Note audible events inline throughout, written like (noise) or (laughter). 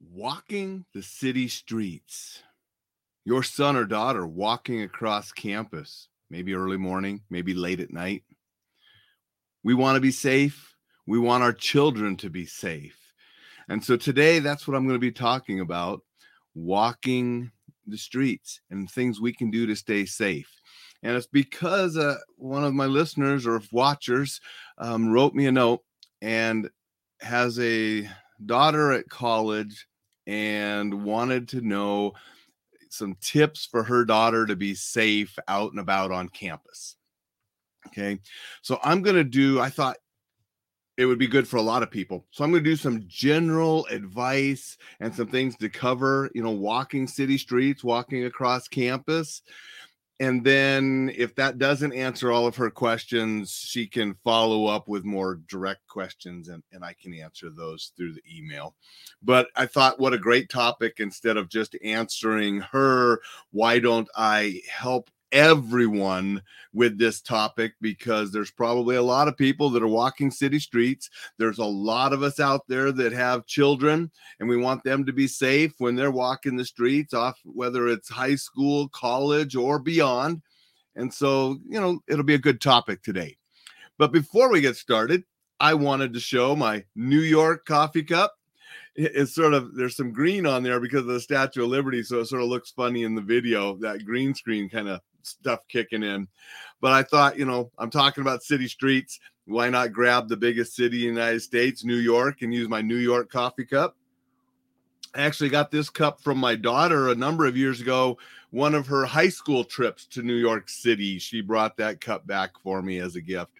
walking the city streets. Your son or daughter walking across campus, maybe early morning, maybe late at night. We want to be safe. We want our children to be safe. And so today, that's what I'm going to be talking about walking the streets and things we can do to stay safe. And it's because uh, one of my listeners or watchers um, wrote me a note and has a daughter at college and wanted to know some tips for her daughter to be safe out and about on campus. Okay. So I'm going to do, I thought it would be good for a lot of people. So I'm going to do some general advice and some things to cover, you know, walking city streets, walking across campus and then if that doesn't answer all of her questions she can follow up with more direct questions and, and i can answer those through the email. But i thought what a great topic instead of just answering her why don't i help everyone with this topic because there's probably a lot of people that are walking city streets. There's a lot of us out there that have children and we want them to be safe when they're walking the streets off whether it's high school, college or beyond. And so, you know, it'll be a good topic today. But before we get started, I wanted to show my New York coffee cup it's sort of there's some green on there because of the Statue of Liberty, so it sort of looks funny in the video. That green screen kind of stuff kicking in. But I thought, you know, I'm talking about city streets. Why not grab the biggest city in the United States, New York, and use my New York coffee cup? I actually got this cup from my daughter a number of years ago. One of her high school trips to New York City, she brought that cup back for me as a gift.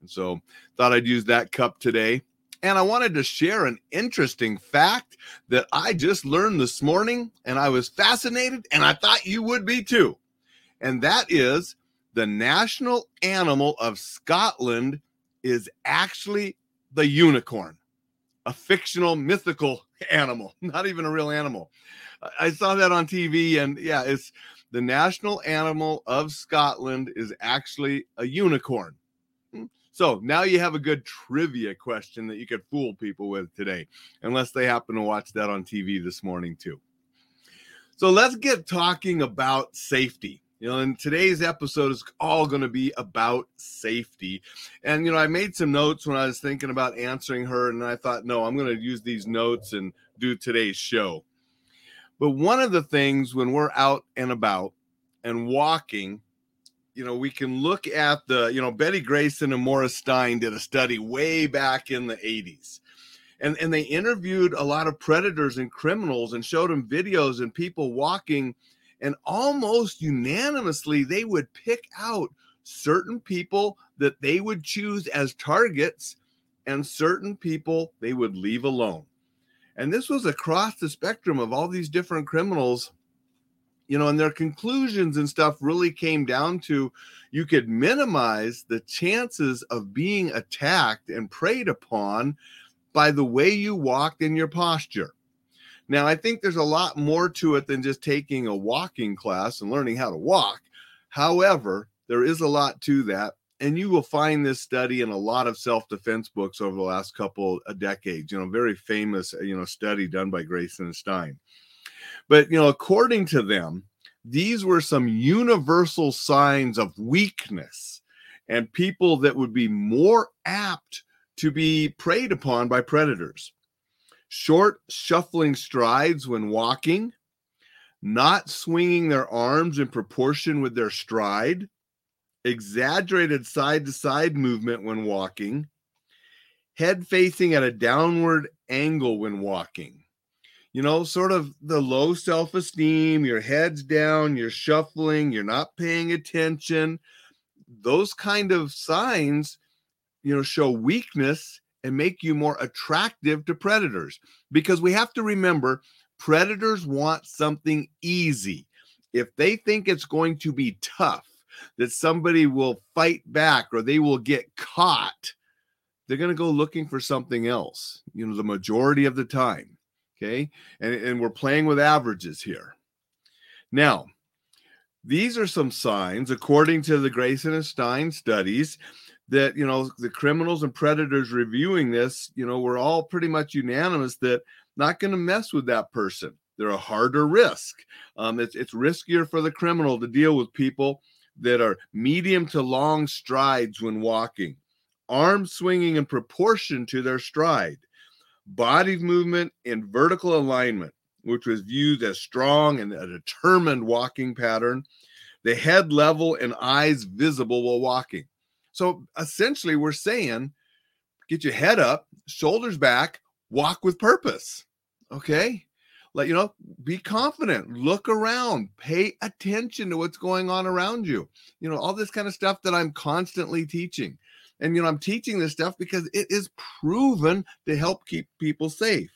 And so thought I'd use that cup today. And I wanted to share an interesting fact that I just learned this morning, and I was fascinated, and I thought you would be too and that is the national animal of Scotland is actually the unicorn, a fictional, mythical (laughs) animal, not even a real animal. I saw that on TV, and yeah, it's the national animal of Scotland is actually a unicorn. Hmm. So now you have a good trivia question that you could fool people with today, unless they happen to watch that on TV this morning, too. So let's get talking about safety. You know, and today's episode is all going to be about safety. And, you know, I made some notes when I was thinking about answering her, and I thought, no, I'm going to use these notes and do today's show. But one of the things when we're out and about and walking, you know, we can look at the, you know, Betty Grayson and Morris Stein did a study way back in the 80s. And, and they interviewed a lot of predators and criminals and showed them videos and people walking and almost unanimously they would pick out certain people that they would choose as targets and certain people they would leave alone. And this was across the spectrum of all these different criminals, you know, and their conclusions and stuff really came down to you could minimize the chances of being attacked and preyed upon by the way you walked in your posture. Now, I think there's a lot more to it than just taking a walking class and learning how to walk. However, there is a lot to that. And you will find this study in a lot of self-defense books over the last couple of decades. You know, very famous, uh, you know, study done by Grayson and Stein. But you know, according to them, these were some universal signs of weakness and people that would be more apt to be preyed upon by predators short, shuffling strides when walking, not swinging their arms in proportion with their stride, exaggerated side to side movement when walking, head facing at a downward angle when walking. You know, sort of the low self esteem, your head's down, you're shuffling, you're not paying attention. Those kind of signs, you know, show weakness and make you more attractive to predators because we have to remember predators want something easy. If they think it's going to be tough, that somebody will fight back or they will get caught, they're going to go looking for something else, you know, the majority of the time. Okay. And, and we're playing with averages here. Now, these are some signs, according to the Grayson and Stein studies, that you know the criminals and predators reviewing this you know we're all pretty much unanimous that not going to mess with that person. They're a harder risk. Um, it's, it's riskier for the criminal to deal with people that are medium to long strides when walking, arms swinging in proportion to their stride, body movement in vertical alignment, which was viewed as strong and a determined walking pattern, the head level and eyes visible while walking. So essentially, we're saying get your head up, shoulders back, walk with purpose. Okay. Let you know, be confident, look around, pay attention to what's going on around you. You know, all this kind of stuff that I'm constantly teaching. And, you know, I'm teaching this stuff because it is proven to help keep people safe.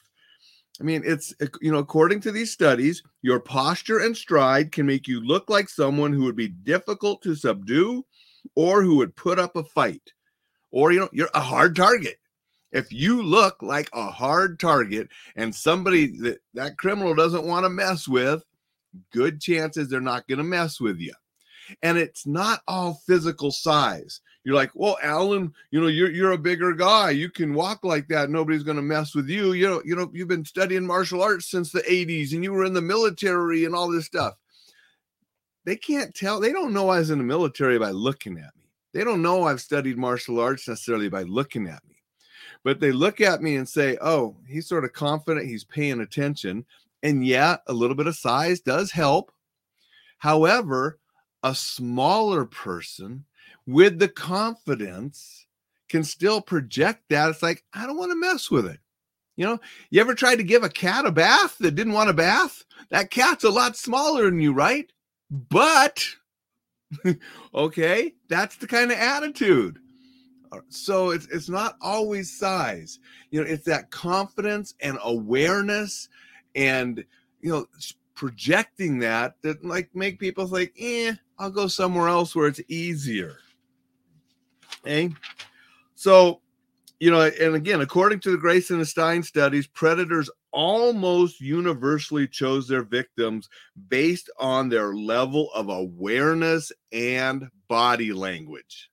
I mean, it's, you know, according to these studies, your posture and stride can make you look like someone who would be difficult to subdue or who would put up a fight. Or, you know, you're a hard target. If you look like a hard target and somebody that that criminal doesn't want to mess with good chances they're not going to mess with you and it's not all physical size. You're like well Alain you know you're you're a bigger guy. You can walk like that. Nobody's going to mess with you. You know you know you've been studying martial arts since the 80s and you were in the military and all this stuff they can't tell they don't know i was in the military by looking at me they don't know i've studied martial arts necessarily by looking at me but they look at me and say, oh, he's sort of confident, he's paying attention. And yeah, a little bit of size does help. However, a smaller person with the confidence can still project that. It's like, I don't want to mess with it. You know, you ever tried to give a cat a bath that didn't want a bath? That cat's a lot smaller than you, right? But, (laughs) okay, that's the kind of attitude. So it's it's not always size. You know, it's that confidence and awareness and you know projecting that that like make people think, eh, I'll go somewhere else where it's easier. Okay. So, you know, and again, according to the Grayson and Stein studies, predators almost universally chose their victims based on their level of awareness and body language.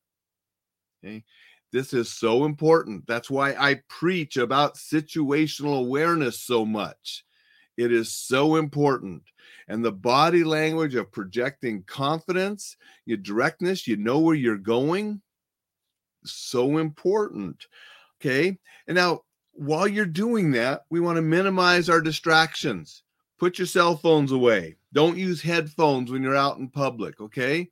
Okay. This is so important. That's why I preach about situational awareness so much. It is so important. And the body language of projecting confidence, your directness, you know where you're going, so important. Okay. And now, while you're doing that, we want to minimize our distractions. Put your cell phones away. Don't use headphones when you're out in public. Okay.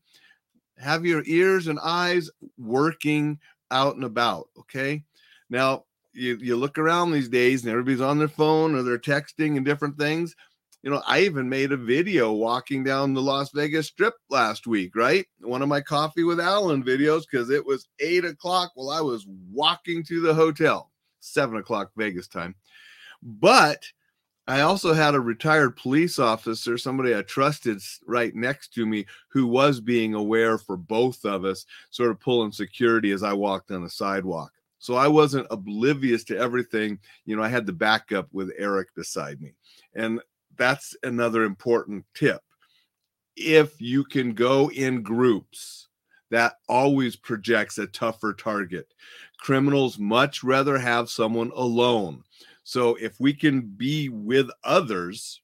Have your ears and eyes working out and about. Okay. Now, you, you look around these days and everybody's on their phone or they're texting and different things. You know, I even made a video walking down the Las Vegas Strip last week, right? One of my coffee with Alain videos because it was eight o'clock while I was walking to the hotel, seven o'clock Vegas time. But I also had a retired police officer, somebody I trusted right next to me, who was being aware for both of us, sort of pulling security as I walked on the sidewalk. So I wasn't oblivious to everything. You know, I had the backup with Eric beside me. And that's another important tip. If you can go in groups, that always projects a tougher target. Criminals much rather have someone alone. So if we can be with others,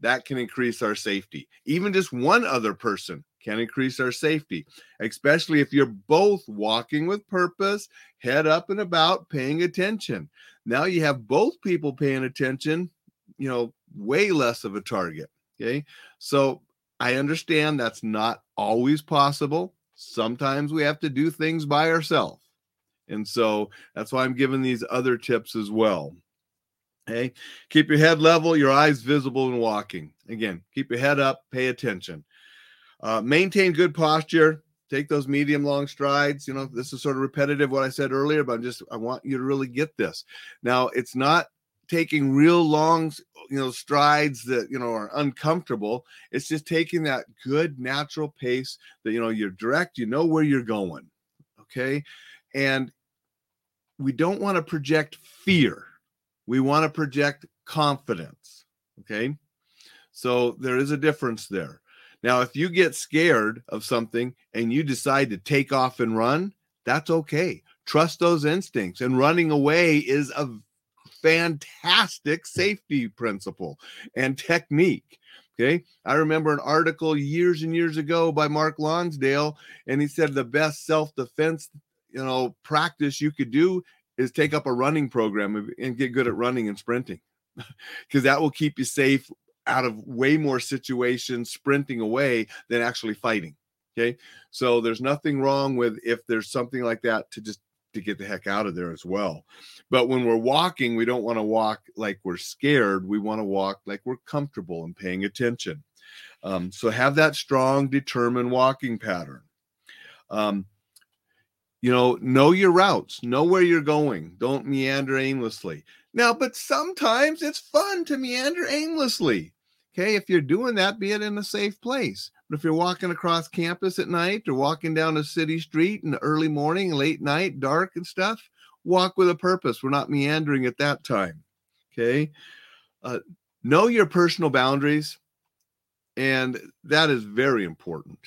that can increase our safety. Even just one other person can increase our safety, especially if you're both walking with purpose, head up and about, paying attention. Now you have both people paying attention, you know, way less of a target. Okay. So I understand that's not always possible. Sometimes we have to do things by ourselves. And so that's why I'm giving these other tips as well. Okay. Keep your head level, your eyes visible and walking. Again, keep your head up, pay attention. Uh, maintain good posture. Take those medium long strides. You know, this is sort of repetitive what I said earlier, but I'm just, I want you to really get this. Now, it's not taking real long, you know, strides that, you know, are uncomfortable. It's just taking that good natural pace that, you know, you're direct, you know where you're going. Okay. And we don't want to project fear we want to project confidence. Okay. So there is a difference there. Now, if you get scared of something and you decide to take off and run, that's okay. Trust those instincts. And running away is a fantastic safety principle and technique. Okay. I remember an article years and years ago by Mark Lonsdale, and he said the best self defense, you know, practice you could do is take up a running program and get good at running and sprinting (laughs) because that will keep you safe out of way more situations sprinting away than actually fighting. Okay. So there's nothing wrong with if there's something like that to just to get the heck out of there as well. But when we're walking, we don't want to walk like we're scared. We want to walk like we're comfortable and paying attention. Um, so have that strong, determined walking pattern. Um, you know, know your routes, know where you're going. Don't meander aimlessly. Now, but sometimes it's fun to meander aimlessly. Okay, if you're doing that, be it in a safe place. But if you're walking across campus at night or walking down a city street in the early morning, late night, dark and stuff, walk with a purpose. We're not meandering at that time. Okay, uh, know your personal boundaries, and that is very important.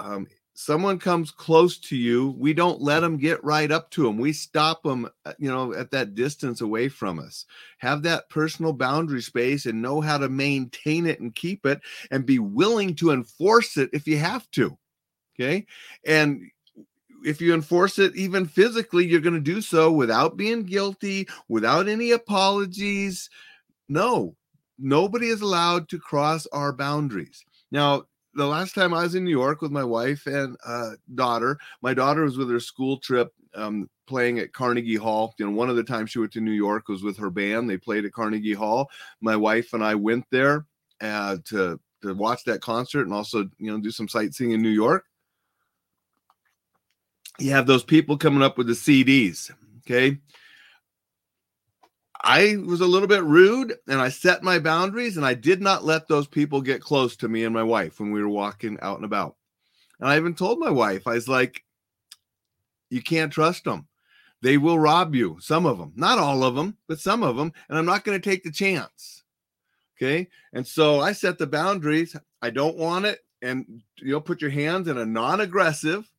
Um, someone comes close to you, we don't let them get right up to them. We stop them, uh, you know, at that distance away from us. Have that personal boundary space and know how to maintain it and keep it and be willing to enforce it if you have to. Okay. And if you enforce it even physically, you're going to do so without being guilty, without any apologies. No, nobody is allowed to cross our boundaries. Now, the last time I was in New York with my wife and uh, daughter, my daughter was with her school trip um, playing at Carnegie Hall. You know, one of the times she went to New York was with her band. They played at Carnegie Hall. My wife and I went there uh, to to watch that concert and also you know do some sightseeing in New York. You have those people coming up with the CDs. Okay, I was a little bit rude and I set my boundaries and I did not let those people get close to me and my wife when we were walking out and about. And I even told my wife, I was like, you can't trust them. They will rob you, some of them, not all of them, but some of them. And I'm not going to take the chance. Okay. And so I set the boundaries. I don't want it. And you'll put your hands in a non aggressive,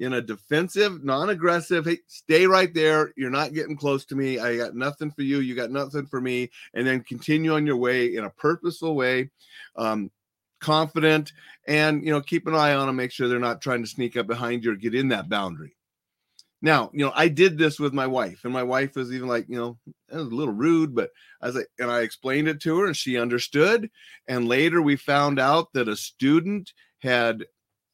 in a defensive, non-aggressive, hey, stay right there. You're not getting close to me. I got nothing for you. You got nothing for me. And then continue on your way in a purposeful way, um, confident, and you know, keep an eye on them, make sure they're not trying to sneak up behind you or get in that boundary. Now, you know, I did this with my wife, and my wife was even like, you know, it was a little rude, but I was like, and I explained it to her, and she understood. And later we found out that a student had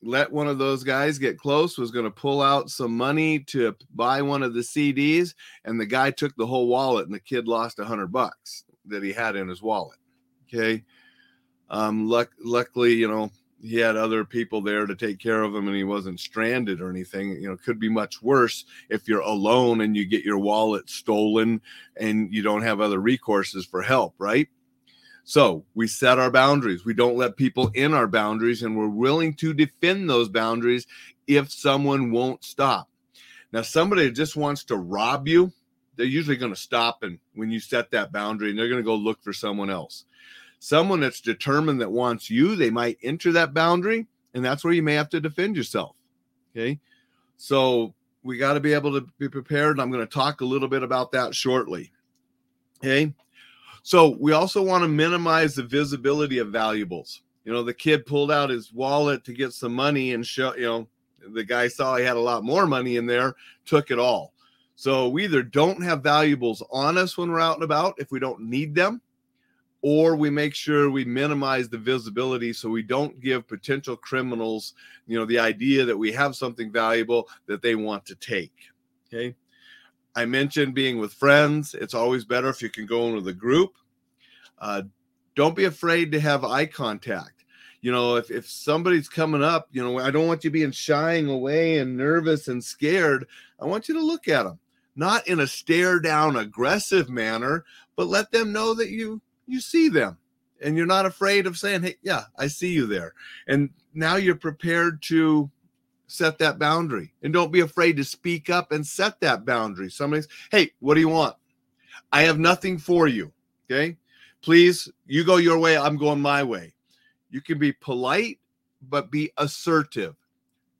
let one of those guys get close, was going to pull out some money to buy one of the CDs, and the guy took the whole wallet, and the kid lost a hundred bucks that he had in his wallet. Okay. Um, luck, luckily, you know, he had other people there to take care of him and he wasn't stranded or anything. You know, could be much worse if you're alone and you get your wallet stolen and you don't have other recourses for help, right? So we set our boundaries. We don't let people in our boundaries, and we're willing to defend those boundaries if someone won't stop. Now, somebody just wants to rob you, they're usually going to stop and when you set that boundary, and they're going to go look for someone else. Someone that's determined that wants you, they might enter that boundary, and that's where you may have to defend yourself. Okay. So we got to be able to be prepared. I'm going to talk a little bit about that shortly. Okay. So we also want to minimize the visibility of valuables. You know, the kid pulled out his wallet to get some money and show, you know, the guy saw he had a lot more money in there, took it all. So we either don't have valuables on us when we're out and about if we don't need them, or we make sure we minimize the visibility so we don't give potential criminals, you know, the idea that we have something valuable that they want to take. Okay. I mentioned being with friends. It's always better if you can go in with a group. Uh, don't be afraid to have eye contact. You know, if, if somebody's coming up, you know, I don't want you being shying away and nervous and scared. I want you to look at them, not in a stare down, aggressive manner, but let them know that you you see them and you're not afraid of saying, "Hey, yeah, I see you there." And now you're prepared to set that boundary and don't be afraid to speak up and set that boundary. Somebody's, hey, what do you want? I have nothing for you. Okay. Please, you go your way. I'm going my way. You can be polite, but be assertive.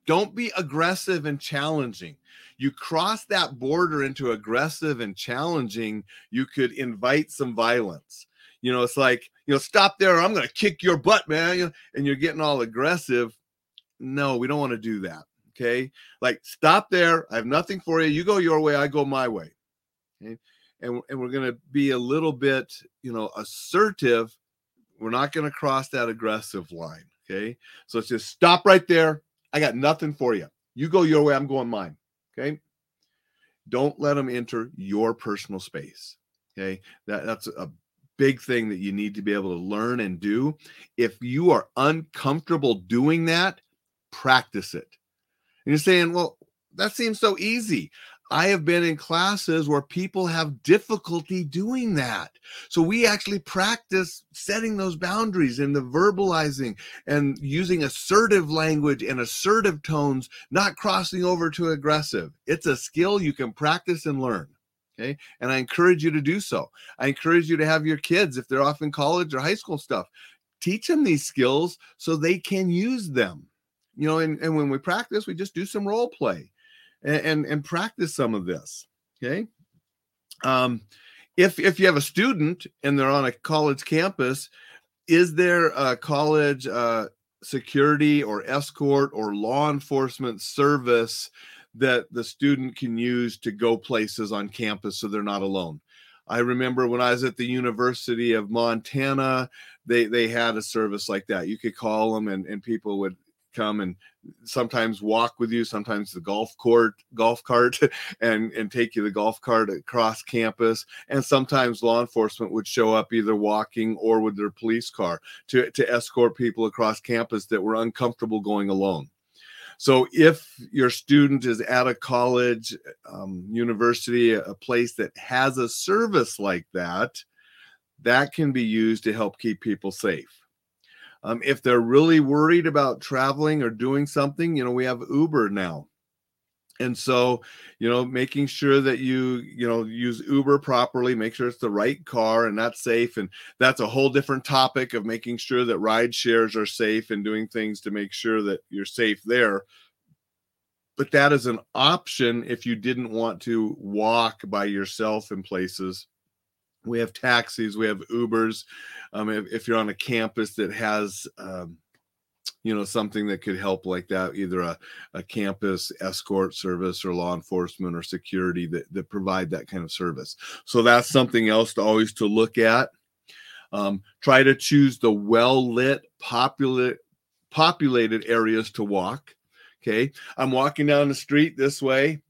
Don't be aggressive and challenging. you cross that border into aggressive and challenging, you could invite some violence. You know, it's like, you know, stop there, I'm going to kick your butt, man. And you're getting all aggressive. No, we don't want to do that. Okay. Like, stop there. I have nothing for you. You go your way, I go my way. Okay. And, and we're going to be a little bit, you know, assertive. We're not going to cross that aggressive line. Okay. So it's just stop right there. I got nothing for you. You go your way, I'm going mine. Okay. Don't let them enter your personal space. Okay. That, that's a big thing that you need to be able to learn and do. If you are uncomfortable doing that, practice it. And you're saying, well, that seems so easy. I have been in classes where people have difficulty doing that. So we actually practice setting those boundaries and the verbalizing and using assertive language and assertive tones, not crossing over to aggressive. It's a skill you can practice and learn. Okay. And I encourage you to do so. I encourage you to have your kids, if they're off in college or high school stuff, teach them these skills so they can use them. You know, and, and when we practice, we just do some role play and, and, and practice some of this. Okay. Um, if if you have a student and they're on a college campus, is there a college uh, security or escort or law enforcement service that the student can use to go places on campus so they're not alone? I remember when I was at the University of Montana, they they had a service like that. You could call them and, and people would come and sometimes walk with you, sometimes the golf court, golf cart, (laughs) and and take you the golf cart across campus. And sometimes law enforcement would show up either walking or with their police car to to escort people across campus that were uncomfortable going alone. So if your student is at a college, um, university, a place that has a service like that, that can be used to help keep people safe. Um, if they're really worried about traveling or doing something, you know, we have Uber now. And so, you know, making sure that you, you know, use Uber properly, make sure it's the right car and that's safe. And that's a whole different topic of making sure that ride shares are safe and doing things to make sure that you're safe there. But that is an option if you didn't want to walk by yourself in places we have taxis we have ubers um, if, if, you're on a campus that has um, you know something that could help like that either a, a campus escort service or law enforcement or security that, that provide that kind of service. So that's something else to always to look at. Um, try to choose the well lit popular populated areas to walk okay? I'm walking down the street this way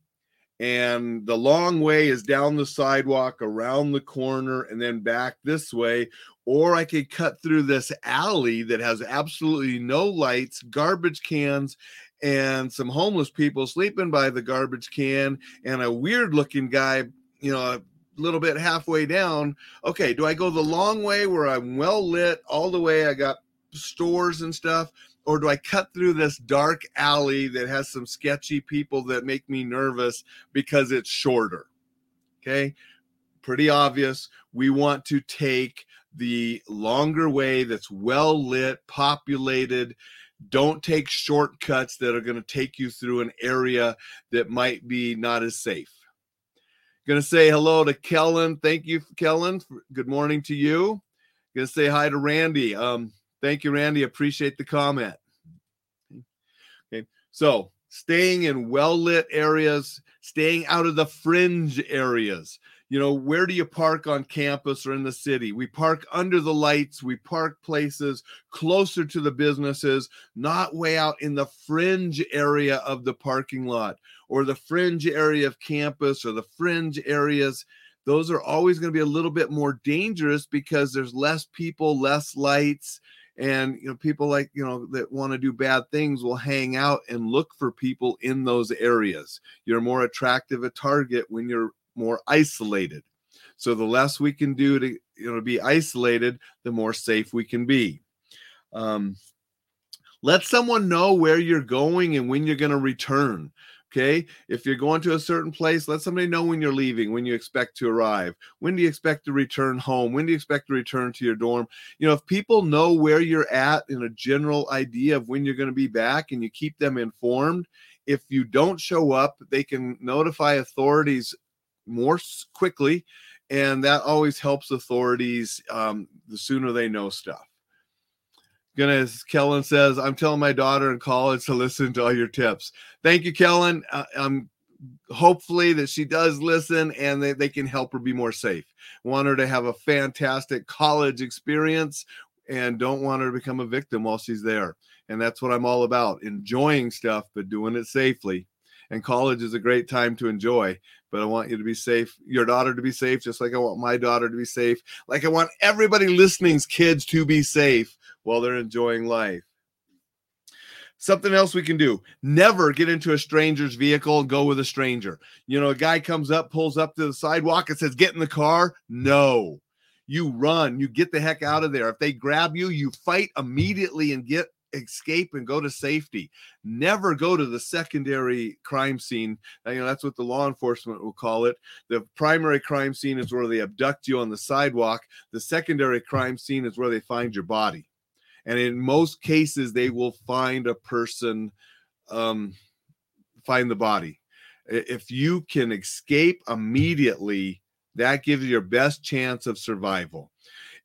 and the long way is down the sidewalk around the corner and then back this way or i could cut through this alley that has absolutely no lights garbage cans and some homeless people sleeping by the garbage can and a weird looking guy you know a little bit halfway down. Okay do i go the long way where i'm well lit all the way i got stores and stuff or do I cut through this dark alley that has some sketchy people that make me nervous because it's shorter? Okay, pretty obvious. We want to take the longer way that's well lit, populated. Don't take shortcuts that are going to take you through an area that might be not as safe. Going to say hello to Kellen. Thank you, Kellen. Good morning to you. Going to say hi to Randy. Um, Thank you, Randy. Appreciate the comment. Okay. So staying in well lit areas, staying out of the fringe areas. You know, where do you park on campus or in the city? We park under the lights, we park places closer to the businesses, not way out in the fringe area of the parking lot or the fringe area of campus or the fringe areas. Those are always going to be a little bit more dangerous because there's less people, less lights, and you know people like you know that want to do bad things will hang out and look for people in those areas. You're more attractive a target when you're more isolated. So the less we can do to you know be isolated the more safe we can be. Um, let someone know where you're going and when you're going to return Okay. If you're going to a certain place, let somebody know when you're leaving, when you expect to arrive. When do you expect to return home? When do you expect to return to your dorm? You know, if people know where you're at in a general idea of when you're going to be back and you keep them informed, if you don't show up, they can notify authorities more quickly. And that always helps authorities um, the sooner they know stuff. Gonna, Kellen says, I'm telling my daughter in college to listen to all your tips. Thank you, Kellen. Uh, I'm hopefully that she does listen and they, they can help her be more safe. Want her to have a fantastic college experience and don't want her to become a victim while she's there. And that's what I'm all about enjoying stuff, but doing it safely. And college is a great time to enjoy, but I want you to be safe, your daughter to be safe, just like I want my daughter to be safe. Like I want everybody listening's kids to be safe while they're enjoying life. Something else we can do never get into a stranger's vehicle and go with a stranger. You know, a guy comes up, pulls up to the sidewalk and says, Get in the car. No, you run, you get the heck out of there. If they grab you, you fight immediately and get escape and go to safety. Never go to the secondary crime scene. Now, you know, that's what the law enforcement will call it. The primary crime scene is where they abduct you on the sidewalk, the secondary crime scene is where they find your body and in most cases they will find a person um, find the body if you can escape immediately that gives you your best chance of survival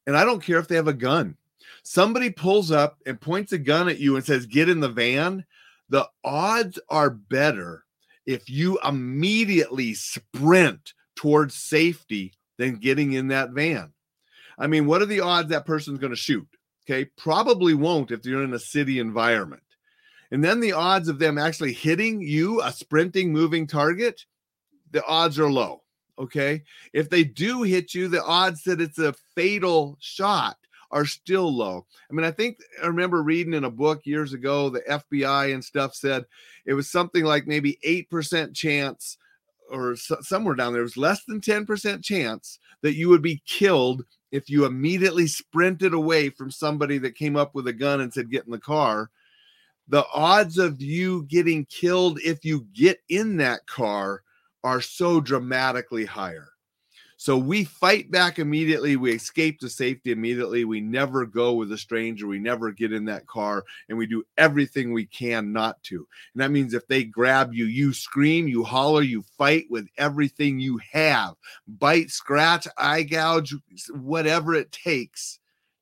and i don't care if they have a gun somebody pulls up and points a gun at you and says get in the van the odds are better if you immediately sprint towards safety than getting in that van i mean what are the odds that person's going to shoot Okay, probably won't if you're in a city environment. And then the odds of them actually hitting you, a sprinting, moving target, the odds are low. Okay. If they do hit you, the odds that it's a fatal shot are still low. I mean, I think I remember reading in a book years ago, the FBI and stuff said it was something like maybe 8% chance or somewhere down there, it was less than 10% chance that you would be killed if you immediately sprinted away from somebody that came up with a gun and said, Get in the car, the odds of you getting killed if you get in that car are so dramatically higher. So we fight back immediately. We escape to safety immediately. We never go with a stranger. We never get in that car and we do everything we can not to. And that means if they grab you, you scream, you holler, you fight with everything you have bite, scratch, eye gouge, whatever it takes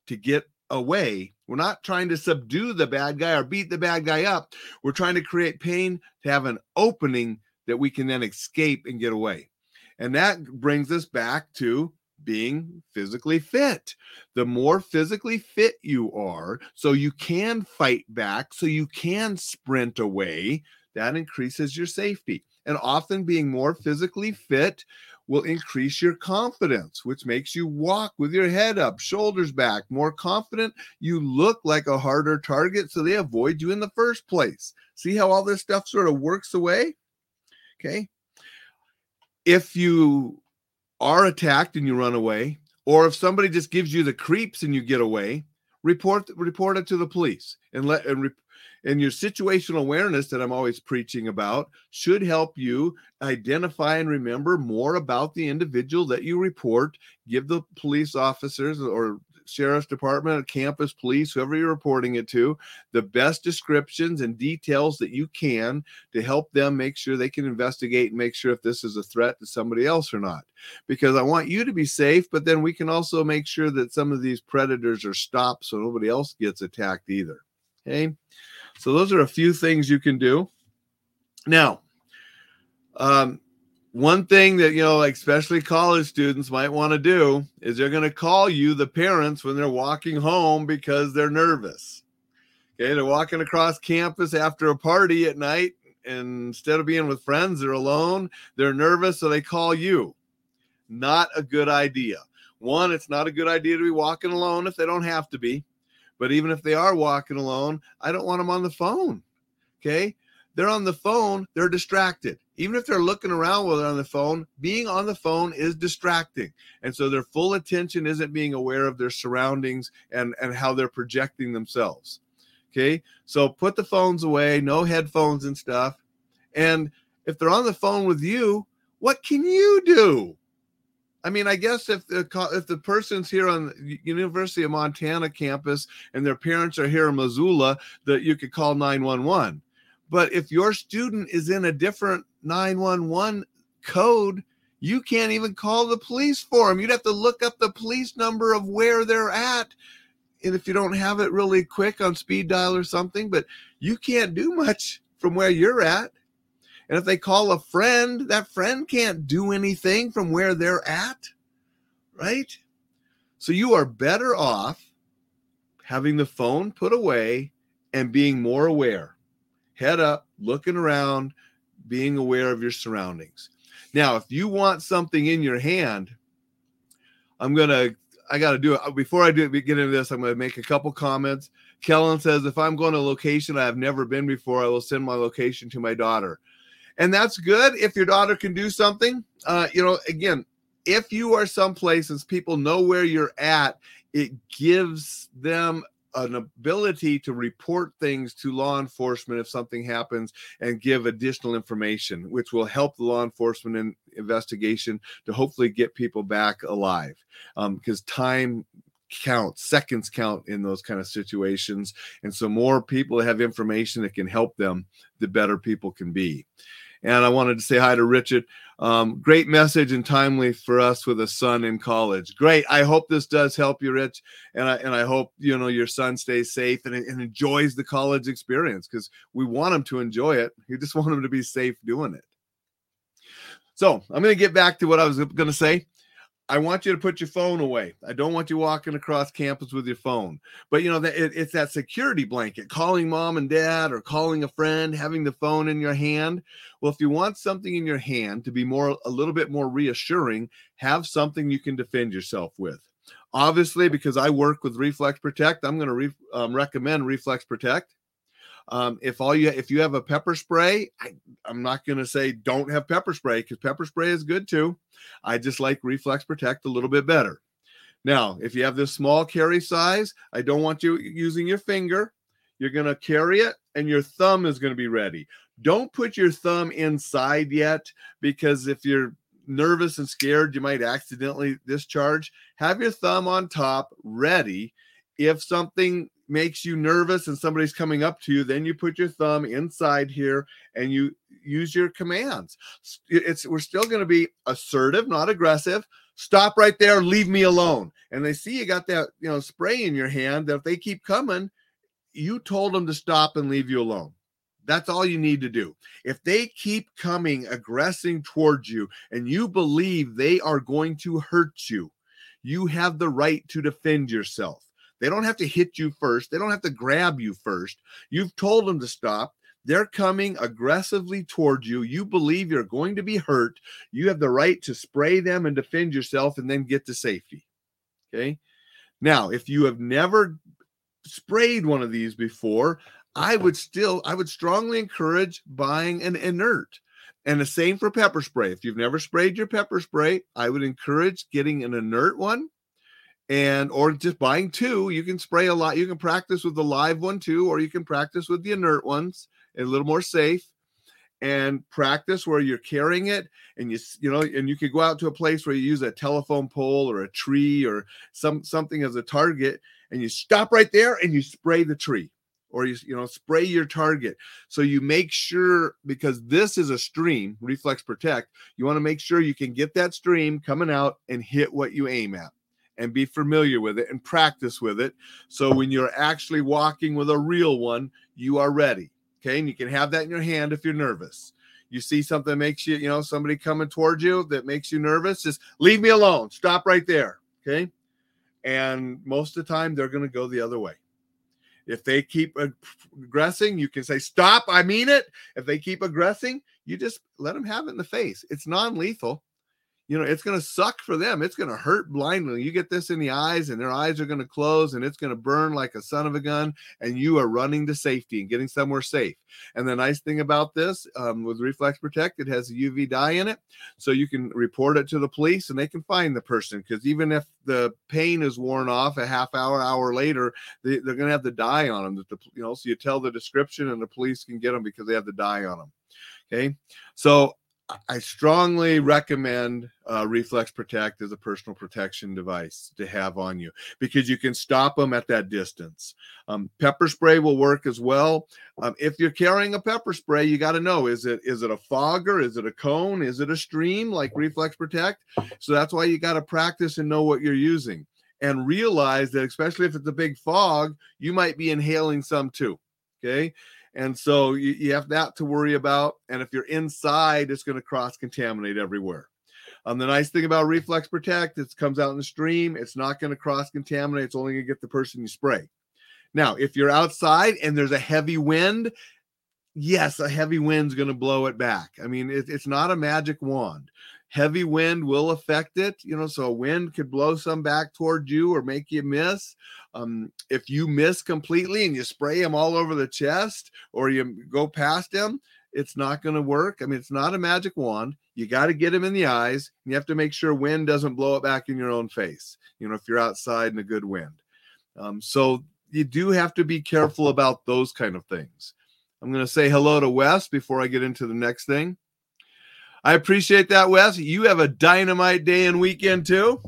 to get away. We're not trying to subdue the bad guy or beat the bad guy up. We're trying to create pain to have an opening that we can then escape and get away. And that brings us back to being physically fit. The more physically fit you are, so you can fight back, so you can sprint away, that increases your safety. And often being more physically fit will increase your confidence, which makes you walk with your head up, shoulders back, more confident. You look like a harder target, so they avoid you in the first place. See how all this stuff sort of works away? Okay if you are attacked and you run away, or if somebody just gives you the creeps and you get away, report report it to the police and let and, re, and your situational awareness that I'm always preaching about should help you identify and remember more about the individual that you report. Give the police officers or sheriff's department, campus police, whoever you're reporting it to, the best descriptions and details that you can to help them make sure they can investigate and make sure if this is a threat to somebody else or not. Because I want you to be safe, but then we can also make sure that some of these predators are stopped so nobody else gets attacked either. Okay. So those are a few things you can do. Now, um, one thing that you know like especially college students might want to do is they're going to call you the parents when they're walking home because they're nervous. Okay they're walking across campus after a party at night and instead of being with friends they're alone they're nervous so they call you. Not a good idea. One it's not a good idea to be walking alone if they don't have to be but even if they are walking alone i don't want them on the phone. Okay? They're on the phone they're distracted even if they're looking around while they're on the phone, being on the phone is distracting. And so their full attention isn't being aware of their surroundings and, and how they're projecting themselves. Okay. So put the phones away, no headphones and stuff. And if they're on the phone with you, what can you do? I mean, I guess if the if the person's here on the University of Montana campus and their parents are here in Missoula, that you could call 911 But if your student is in a different 911 code, you can't even call the police for them. You'd have to look up the police number of where they're at. And if you don't have it really quick on speed dial or something, but you can't do much from where you're at. And if they call a friend, that friend can't do anything from where they're at, right? So you are better off having the phone put away and being more aware. Head up, looking around, being aware of your surroundings. Now, if you want something in your hand, I'm going to I got to do it. Before I do get into this, I'm going to make a couple comments. Kellen says, if I'm going to a location I have never been before, I will send my location to my daughter. And that's good if your daughter can do something. Uh, you know, again, if you are someplace and people know where you're at, it gives them an ability to report things to law enforcement if something happens and give additional information, which will help the law enforcement in investigation to hopefully get people back alive. Because um, time counts, seconds count in those kind of situations. And so, more people have information that can help them, the better people can be. And I wanted to say hi to Richard. Um, great message and timely for us with a son in college. Great. I hope this does help you, Rich. And I and I hope you know your son stays safe and, and enjoys the college experience because we want him to enjoy it. We just (laughs) want him to be safe doing it. So I'm going to get back to what I was going to say. I want you to put your phone away. I don't want you walking across campus with your phone. But you know that it, it's that security blanket, calling mom and dad or calling a friend, having the phone in your hand. Well, if you want something in your hand to be more a little bit more reassuring, have something you can defend yourself with. Obviously, because I work with Reflex Protect, I'm going to re, um, recommend Reflex Protect. Um, if all you if you have a pepper spray, I, I'm not going to say don't have pepper spray because pepper spray is good too. I just like Reflex Protect a little bit better. Now, if you have this small carry size, I don't want you using your finger. You're going to carry it and your thumb is going to be ready. Don't put your thumb inside yet because if you're nervous and scared, you might accidentally discharge. Have your thumb on top ready. If something makes you nervous and somebody's coming up to you, then you put your thumb inside here and you use your commands. It's we're still going to be assertive, not aggressive. Stop right there, leave me alone. And they see you got that, you know, spray in your hand that if they keep coming, you told them to stop and leave you alone. That's all you need to do. If they keep coming, aggressing towards you, and you believe they are going to hurt you, you have the right to defend yourself. They don't have to hit you first. They don't have to grab you first. You've told them to stop. They're coming aggressively towards you. You believe you're going to be hurt. You have the right to spray them and defend yourself and then get to safety. Okay. Now, if you have never sprayed one of these before, I would still, I would strongly encourage buying an inert. And the same for pepper spray. If you've never sprayed your pepper spray, I would encourage getting an inert one and or just buying two you can spray a lot you can practice with the live one too or you can practice with the inert ones a little more safe and practice where you're carrying it and you you know and you could go out to a place where you use a telephone pole or a tree or some something as a target and you stop right there and you spray the tree or you you know spray your target. So you make sure because this is a stream reflex protect you want to make sure you can get that stream coming out and hit what you aim at and be familiar with it and practice with it. So when you're actually walking with a real one, you are ready. Okay. And you can have that in your hand if you're nervous. You see something makes you, you know, somebody coming towards you that makes you nervous, just leave me alone. Stop right there. Okay. And most of the time, they're going to go the other way. If they keep aggressing, you can say, Stop, I mean it. If they keep aggressing, you just let them have it in the face. It's non lethal you know, it's going to suck for them. It's going to hurt blindly. You get this in the eyes, and their eyes are going to close, and it's going to burn like a son of a gun. And you are running to safety and getting somewhere safe. And the nice thing about this um, with Reflex Protect, it has a UV dye in it, so you can report it to the police, and they can find the person. Because even if the pain is worn off a half hour, hour later, they, are going to have the dye on them. That the, you know, so you tell the description, and the police can get them because they have the dye on them. Okay, so I strongly recommend uh, Reflex Protect as a personal protection device to have on you because you can stop them at that distance. Um, pepper spray will work as well. Um, if you're carrying a pepper spray, you got to know is it is it a fogger, is it a cone, is it a stream like Reflex Protect? So that's why you got to practice and know what you're using and realize that especially if it's a big fog, you might be inhaling some too. Okay. And so you, you have that to worry about. And if you're inside, it's going to cross contaminate everywhere. Um, the nice thing about Reflex Protect, it comes out in the stream. It's not going to cross contaminate. It's only going to get the person you spray. Now, if you're outside and there's a heavy wind, yes, a heavy wind's going to blow it back. I mean, it, it's not a magic wand. Heavy wind will affect it, you know, so a wind could blow some back toward you or make you miss. Um, if you miss completely and you spray him all over the chest or you go past him, it's not going to work. I mean, it's not a magic wand. You got to get him in the eyes. you have to make sure wind doesn't blow it back in your own face. You know, if you're outside in a good wind. Um, so you do have to be careful about those kind of things. I'm going to say hello to Wes before I get into the next thing. I appreciate that, Wes. You have a dynamite day and weekend too.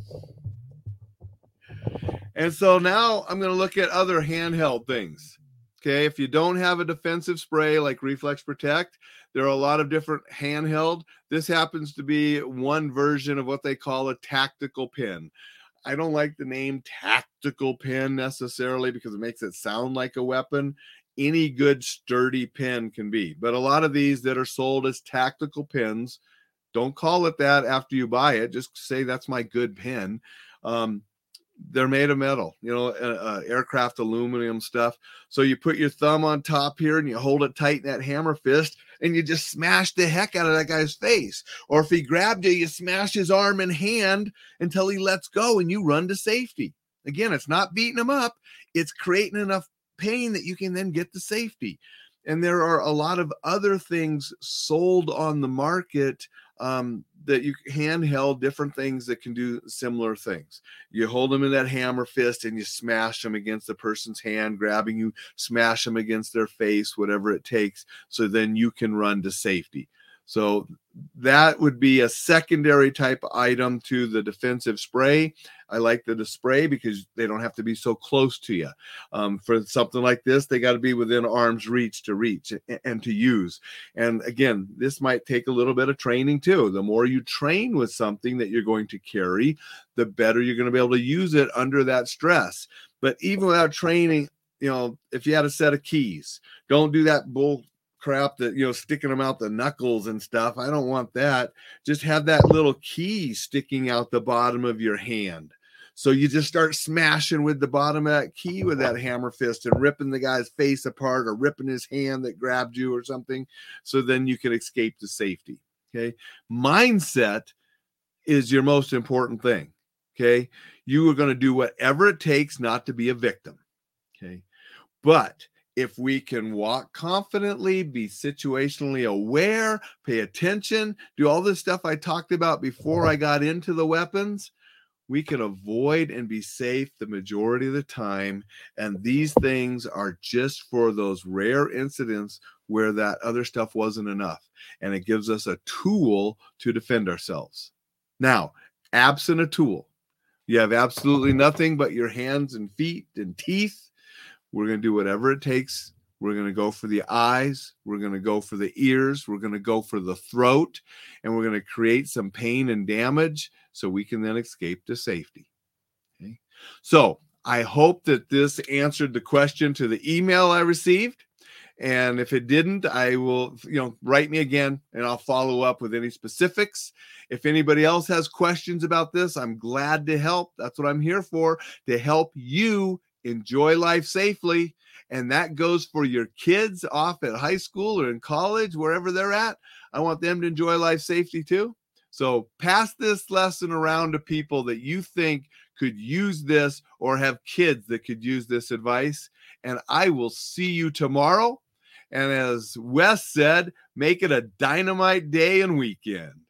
And so now I'm going to look at other handheld things. Okay. If you don't have a defensive spray like Reflex Protect, there are a lot of different handheld. This happens to be one version of what they call a tactical pen. I don't like the name tactical pen necessarily because it makes it sound like a weapon. Any good sturdy pin can be, but a lot of these that are sold as tactical pens, don't call it that after you buy it. Just say that's my good pin. Um, they're made of metal, you know, uh, uh, aircraft aluminum stuff. So you put your thumb on top here and you hold it tight in that hammer fist and you just smash the heck out of that guy's face. Or if he grabbed you, you smash his arm and hand until he lets go and you run to safety. Again, it's not beating him up, it's creating enough pain that you can then get to safety. And there are a lot of other things sold on the market um, that you handheld different things that can do similar things. You hold them in that hammer fist and you smash them against the person's hand, grabbing you, smash them against their face, whatever it takes, so then you can run to safety. So that would be a secondary type item to the defensive spray. I like the spray because they don't have to be so close to you. Um, for something like this, they got to be within arm's reach to reach and, and to use. And again, this might take a little bit of training too. The more you train with something that you're going to carry, the better you're going to be able to use it under that stress. But even without training, you know, if you had a set of keys, don't do that bull crap that you know sticking them out the knuckles and stuff. I don't want that. Just have that little key sticking out the bottom of your hand. So you just start smashing with the bottom of that key with that hammer fist and ripping the guy's face apart or ripping his hand that grabbed you or something. So then you can escape to safety. Okay. Mindset is your most important thing. Okay. You are going to do whatever it takes not to be a victim. Okay. But if we can walk confidently, be situationally aware, pay attention, do all this stuff I talked about before I got into the weapons, we can avoid and be safe the majority of the time. And these things are just for those rare incidents where that other stuff wasn't enough. And it gives us a tool to defend ourselves. Now, absent a tool, you have absolutely nothing but your hands and feet and teeth we're going to do whatever it takes. We're going to go for the eyes. We're going to go for the ears. We're going to go for the throat. And we're going to create some pain and damage so we can then escape to safety. Okay. So I hope that this answered the question to the email I received. And if it didn't, I will, you know, write me again and I'll follow up with any specifics. If anybody else has questions about this, I'm glad to help. That's what I'm here for to help you enjoy life safely. And that goes for your kids off at high school or in college, wherever they're at. I want them to enjoy life safety too. So pass this lesson around to people that you think could use this or have kids that could use this advice. And I will see you tomorrow. And as Wes said, make it a dynamite day and weekend.